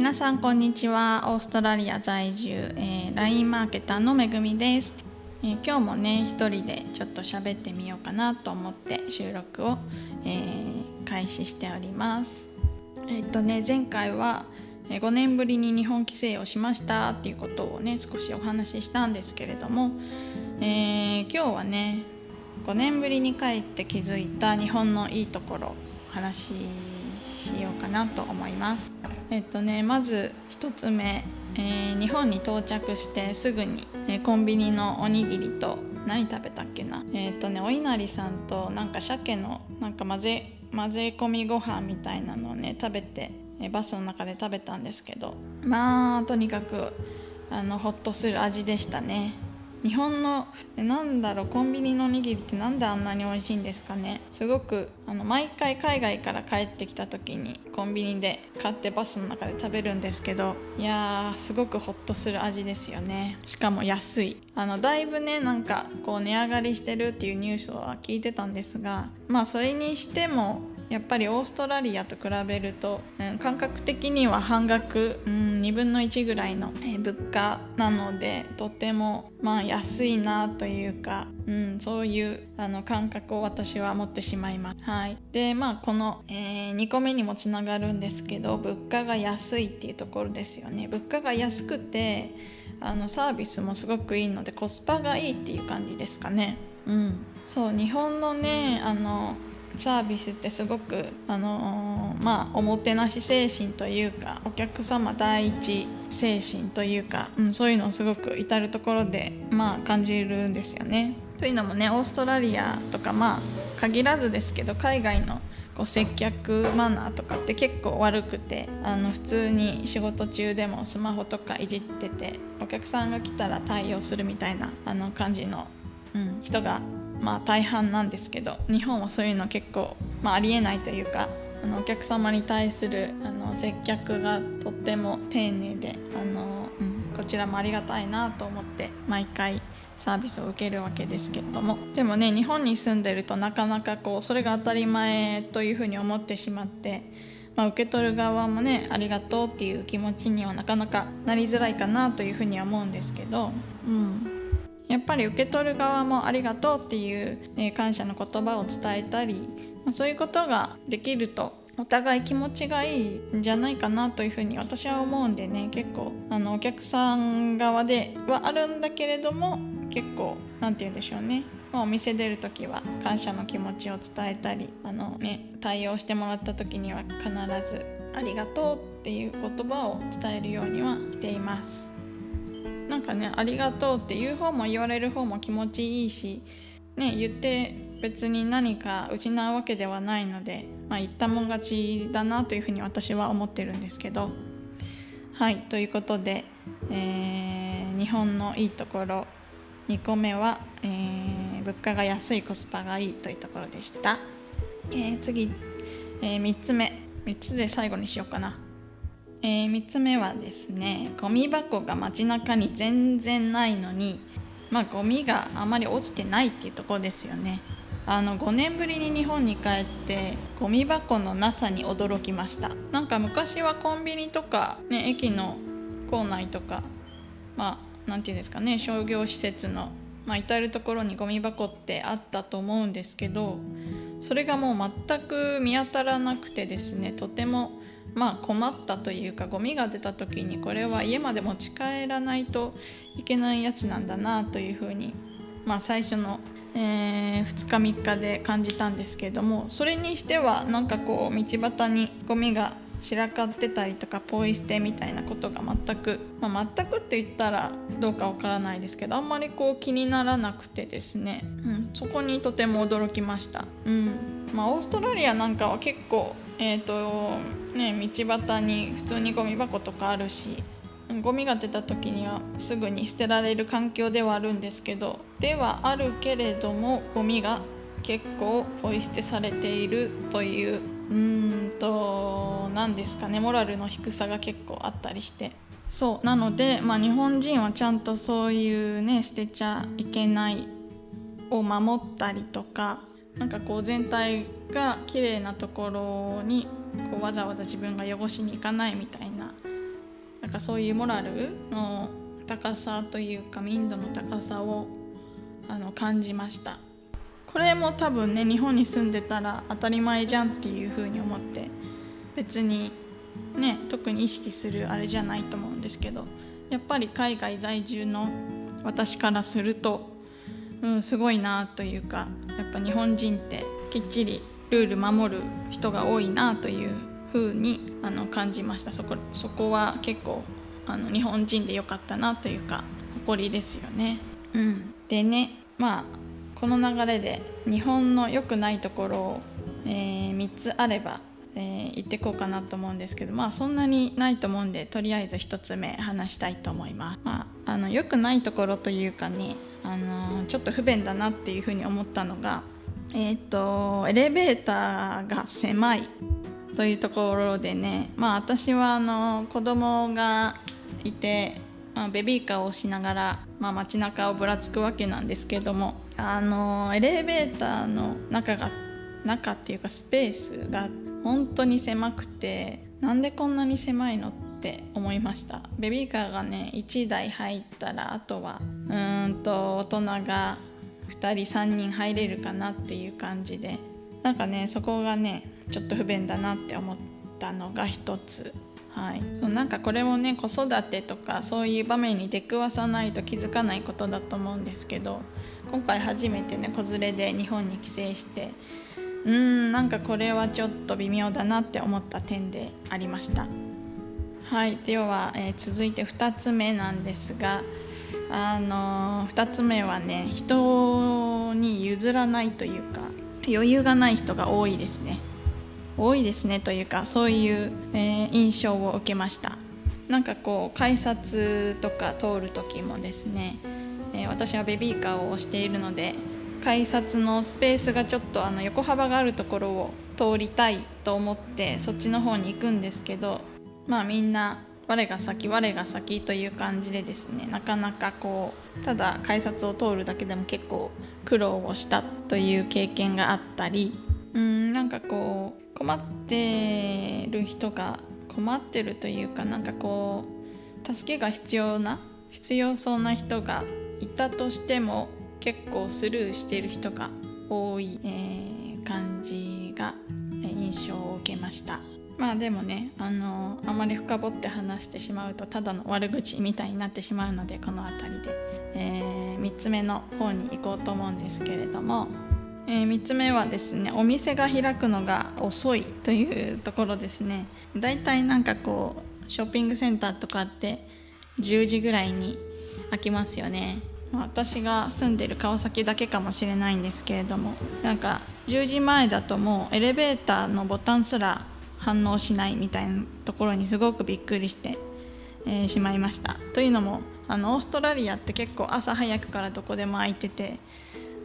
皆さんこんにちは。オーストラリア在住、えー、LINE マーケターのめぐみです、えー、今日もね一人でちょっと喋ってみようかなと思って収録を、えー、開始しております。えっとね前回は5年ぶりに日本帰省をしましたっていうことをね少しお話ししたんですけれども、え今日はね5年ぶりに帰って気づいた日本のいいところお話ししようかなと思います。えっとねまず1つ目、えー、日本に到着してすぐに、えー、コンビニのおにぎりと何食べたっけなえっ、とねお稲荷さんとなんか鮭のなんか混ぜ混ぜ込みご飯みたいなのをね食べて、えバスの中で食べたんですけどまあとにかくあのホッとする味でしたね。日本のなんだろうコンビニのおにぎりってなんであんなに美味しいんですかね？すごくあの毎回海外から帰ってきた時にコンビニで買ってバスの中で食べるんですけどいやーすごくホッとする味ですよね。しかも安い。あのだいぶねなんかこう値上がりしてるっていうニュースは聞いてたんですがまあそれにしてもやっぱりオーストラリアと比べると、うん、感覚的には半額、うん、2分の1ぐらいの、物価なのでとても、まあ、安いなというか、うん、そういうあの感覚を私は持ってしまいます。はい、でまあこの、えー、2個目にもつながるんですけど物価が安いっていうところですよね。物価が安くてあのサービスもすごくいいのでコスパがいいっていう感じですかね。うん、そう日本のねあのサービスってすごくあのー、まあおもてなし精神というかお客様第一精神というか、うん、そういうのをすごく至る所でまあ感じるんですよね。というのもねオーストラリアとかまあ限らずですけど海外のこう接客マナーとかって結構悪くてあの普通に仕事中でもスマホとかいじっててお客さんが来たら対応するみたいなあの感じの、うん、人がまあ大半なんですけど日本はそういうの結構、まあ、ありえないというかあのお客様に対するあの接客がとっても丁寧であの、うん、こちらもありがたいなと思って毎回サービスを受けるわけですけれども。でもね日本に住んでるとなかなかこうそれが当たり前というふうに思ってしまって、まあ、受け取る側もねありがとうっていう気持ちにはなかなかなりづらいかなというふうには思うんですけど、うん、やっぱり受け取る側もありがとうっていう、え感謝の言葉を伝えたり、ま、そういうことができるとお互い気持ちがいいんじゃないかなというふうに私は思うんでね結構あのお客さん側ではあるんだけれども結構何て言うんでしょうねお店出る時は感謝の気持ちを伝えたりあの、ね、対応してもらった時には必ず「ありがとう」っていう言葉を伝えるようにはしています。なんかねありがとうって言う方も言われる方も気持ちいいしね言って別に何か失うわけではないので、まあ、言ったもん勝ちだなというふうに私は思ってるんですけど。はいということで、えー、日本のいいところ2個目は、えー、物価が安いコスパがいいというところでした、えー、次、え3つ目。3つで最後にしようかな。えー、3つ目はですねゴミ箱が街中に全然ないのにまあゴミがあまり落ちてないっていうところですよね。あの5年ぶりに日本に帰ってゴミ箱のなさに驚きました。なんか昔はコンビニとか、ね、駅の構内とかまあ何て言うんですかね商業施設の、まあ、至る所にゴミ箱ってあったと思うんですけどそれがもう全く見当たらなくてですねとてもまあ困ったというかゴミが出た時にこれは家まで持ち帰らないといけないやつなんだなというふうに、まあ、最初の、えー、2日3日で感じたんですけれどもそれにしてはなんかこう道端にゴミが散らかってたりとかポイ捨てみたいなことが全く、まあ、全くって言ったらどうかわからないですけどあんまりこう気にならなくてですね、う、そこにとても驚きました。うん。まあ、オーストラリアなんかは結構えーとね、道端に普通にゴミ箱とかあるしゴミが出た時にはすぐに捨てられる環境ではあるんですけどではあるけれどもゴミが結構ポイ捨てされているといううんと何ですかねモラルの低さが結構あったりして。そう。なので、まあ、日本人はちゃんとそういうね捨てちゃいけないを守ったりとかなんかこう全体が綺麗なところにこうわざわざ自分が汚しに行かないみたいななんかそういうモラルの高さというか民度の高さをあの感じました。これも多分ね日本に住んでたら当たり前じゃんっていう風に思って別にね特に意識するあれじゃないと思うんですけどやっぱり海外在住の私からすると、うん、すごいなというかやっぱ日本人ってきっちりルール守る人が多いなという風にあに感じましたそこそこは結構あの日本人でよかったなというか誇りですよね。うん、でねまあこの流れで日本の良くないところを、えー、3つあれば、えー、言ってこうかなと思うんですけどまあそんなにないと思うんでとりあえず1つ目話したいと思います。まあ、あの良くないところというかねあのちょっと不便だなっていうふうに思ったのがえっ、ー、とエレベーターが狭いというところでねまあ私はあの子供がいて、まあ、ベビーカーをしながら、まあ、街中をぶらつくわけなんですけどもあのエレベーターの中が中っていうかスペースが本当に狭くてなんでこんなに狭いのってって思いました。ベビーカーがね1台入ったらあとはうんと大人が2人3人入れるかなっていう感じでなんかねそこがねちょっと不便だなって思ったのが一つ。はい、そうなんかこれもね子育てとかそういう場面に出くわさないと気づかないことだと思うんですけど今回初めてね子連れで日本に帰省してうーんなんかこれはちょっと微妙だなって思った点でありました。はいでは、えー、続いて2つ目なんですがあのー、2つ目はね人に譲らないというか余裕がない人が多いですね。多いですねというかそういう、えー、印象を受けました。なんかこう改札とか通る時もですね、えー、私はベビーカーを押しているので改札のスペースがちょっとあの横幅があるところを通りたいと思ってそっちの方に行くんですけどまあみんな我が先我が先という感じでですねなかなかこうただ改札を通るだけでも結構苦労をしたという経験があったりうんなんかこう困ってる人が困ってるというかなんかこう助けが必要な必要そうな人がいたとしても結構スルーしてる人が多い、えー、感じが印象を受けました。まあでもねあのあまり深掘って話してしまうとただの悪口みたいになってしまうのでこの辺りで、えー、3つ目の方に行こうと思うんですけれども。えー、3つ目はですねお店が開くのが遅いというところですね。だいたいなんかこうショッピングセンターとかって10時ぐらいに開きますよね。私が住んでる川崎だけかもしれないんですけれども。なんか10時前だともうエレベーターのボタンすら反応しないみたいなところにすごくびっくりして、えー、しまいました。というのもあのオーストラリアって結構朝早くからどこでも空いてて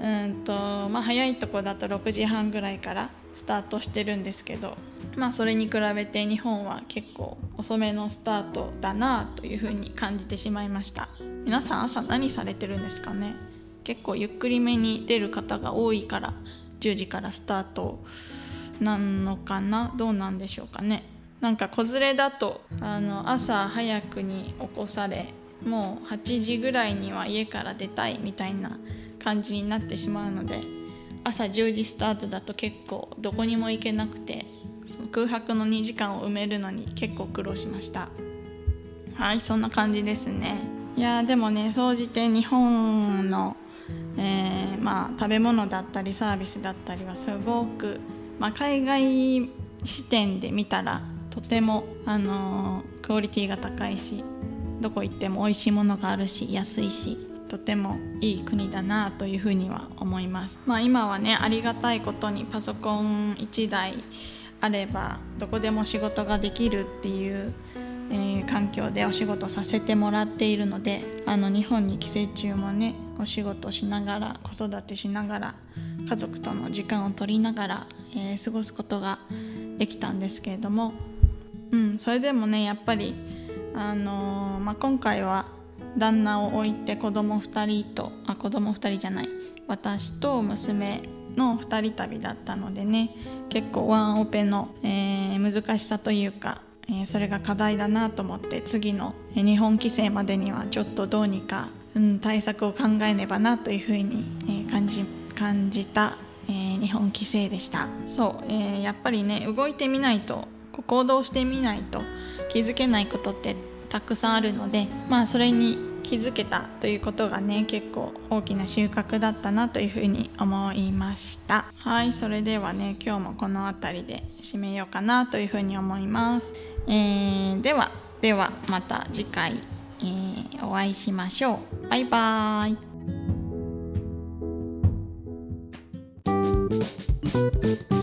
うんとまあ、早いとこだと6時半ぐらいからスタートしてるんですけど、まあ、それに比べて日本は結構遅めのスタートだなというふうに感じてしまいました。皆さん朝何されてるんですかね？結構ゆっくりめに出る方が多いから10時からスタート。なのかな？どうなんでしょうかね？なんか子連れだとあの朝早くに起こされもう8時ぐらいには家から出たいみたいな感じになってしまうので朝10時スタートだと結構どこにも行けなくて空白の2時間を埋めるのに結構苦労しました。はいそんな感じですね。いやでもね総じて日本の、えー、まあ、食べ物だったりサービスだったりはすごく、まあ、海外視点で見たらとても、あのー、クオリティが高いしどこ行っても美味しいものがあるし安いしとてもいい国だなというふうには思います。まあ、今はねありがたいことにパソコン1台あればどこでも仕事ができるっていう、えー、環境でお仕事させてもらっているのであの日本に帰省中もねお仕事しながら子育てしながら家族との時間を取りながら、えー、過ごすことができたんですけれども、うん、それでもねやっぱり、あのー、まあ、今回は旦那を置いて子供2人とあ子供2人じゃない私と娘の2人旅だったのでね結構ワンオペの、えー、難しさというか、え、それが課題だなと思って次の日本規制までにはちょっとどうにか、うん、対策を考えねばなというふうに、えー、感じ感じた、えー、日本規制でした。そう、えー、やっぱりね動いてみないと行動してみないと気づけないことってたくさんあるのでまあそれに気づけたということがね結構大きな収穫だったなというふうに思いました。はいそれではね今日もこの辺りで締めようかなというふうに思います、えー、ではではまた次回、えー、お会いしましょう。バイバーイ。Thank you.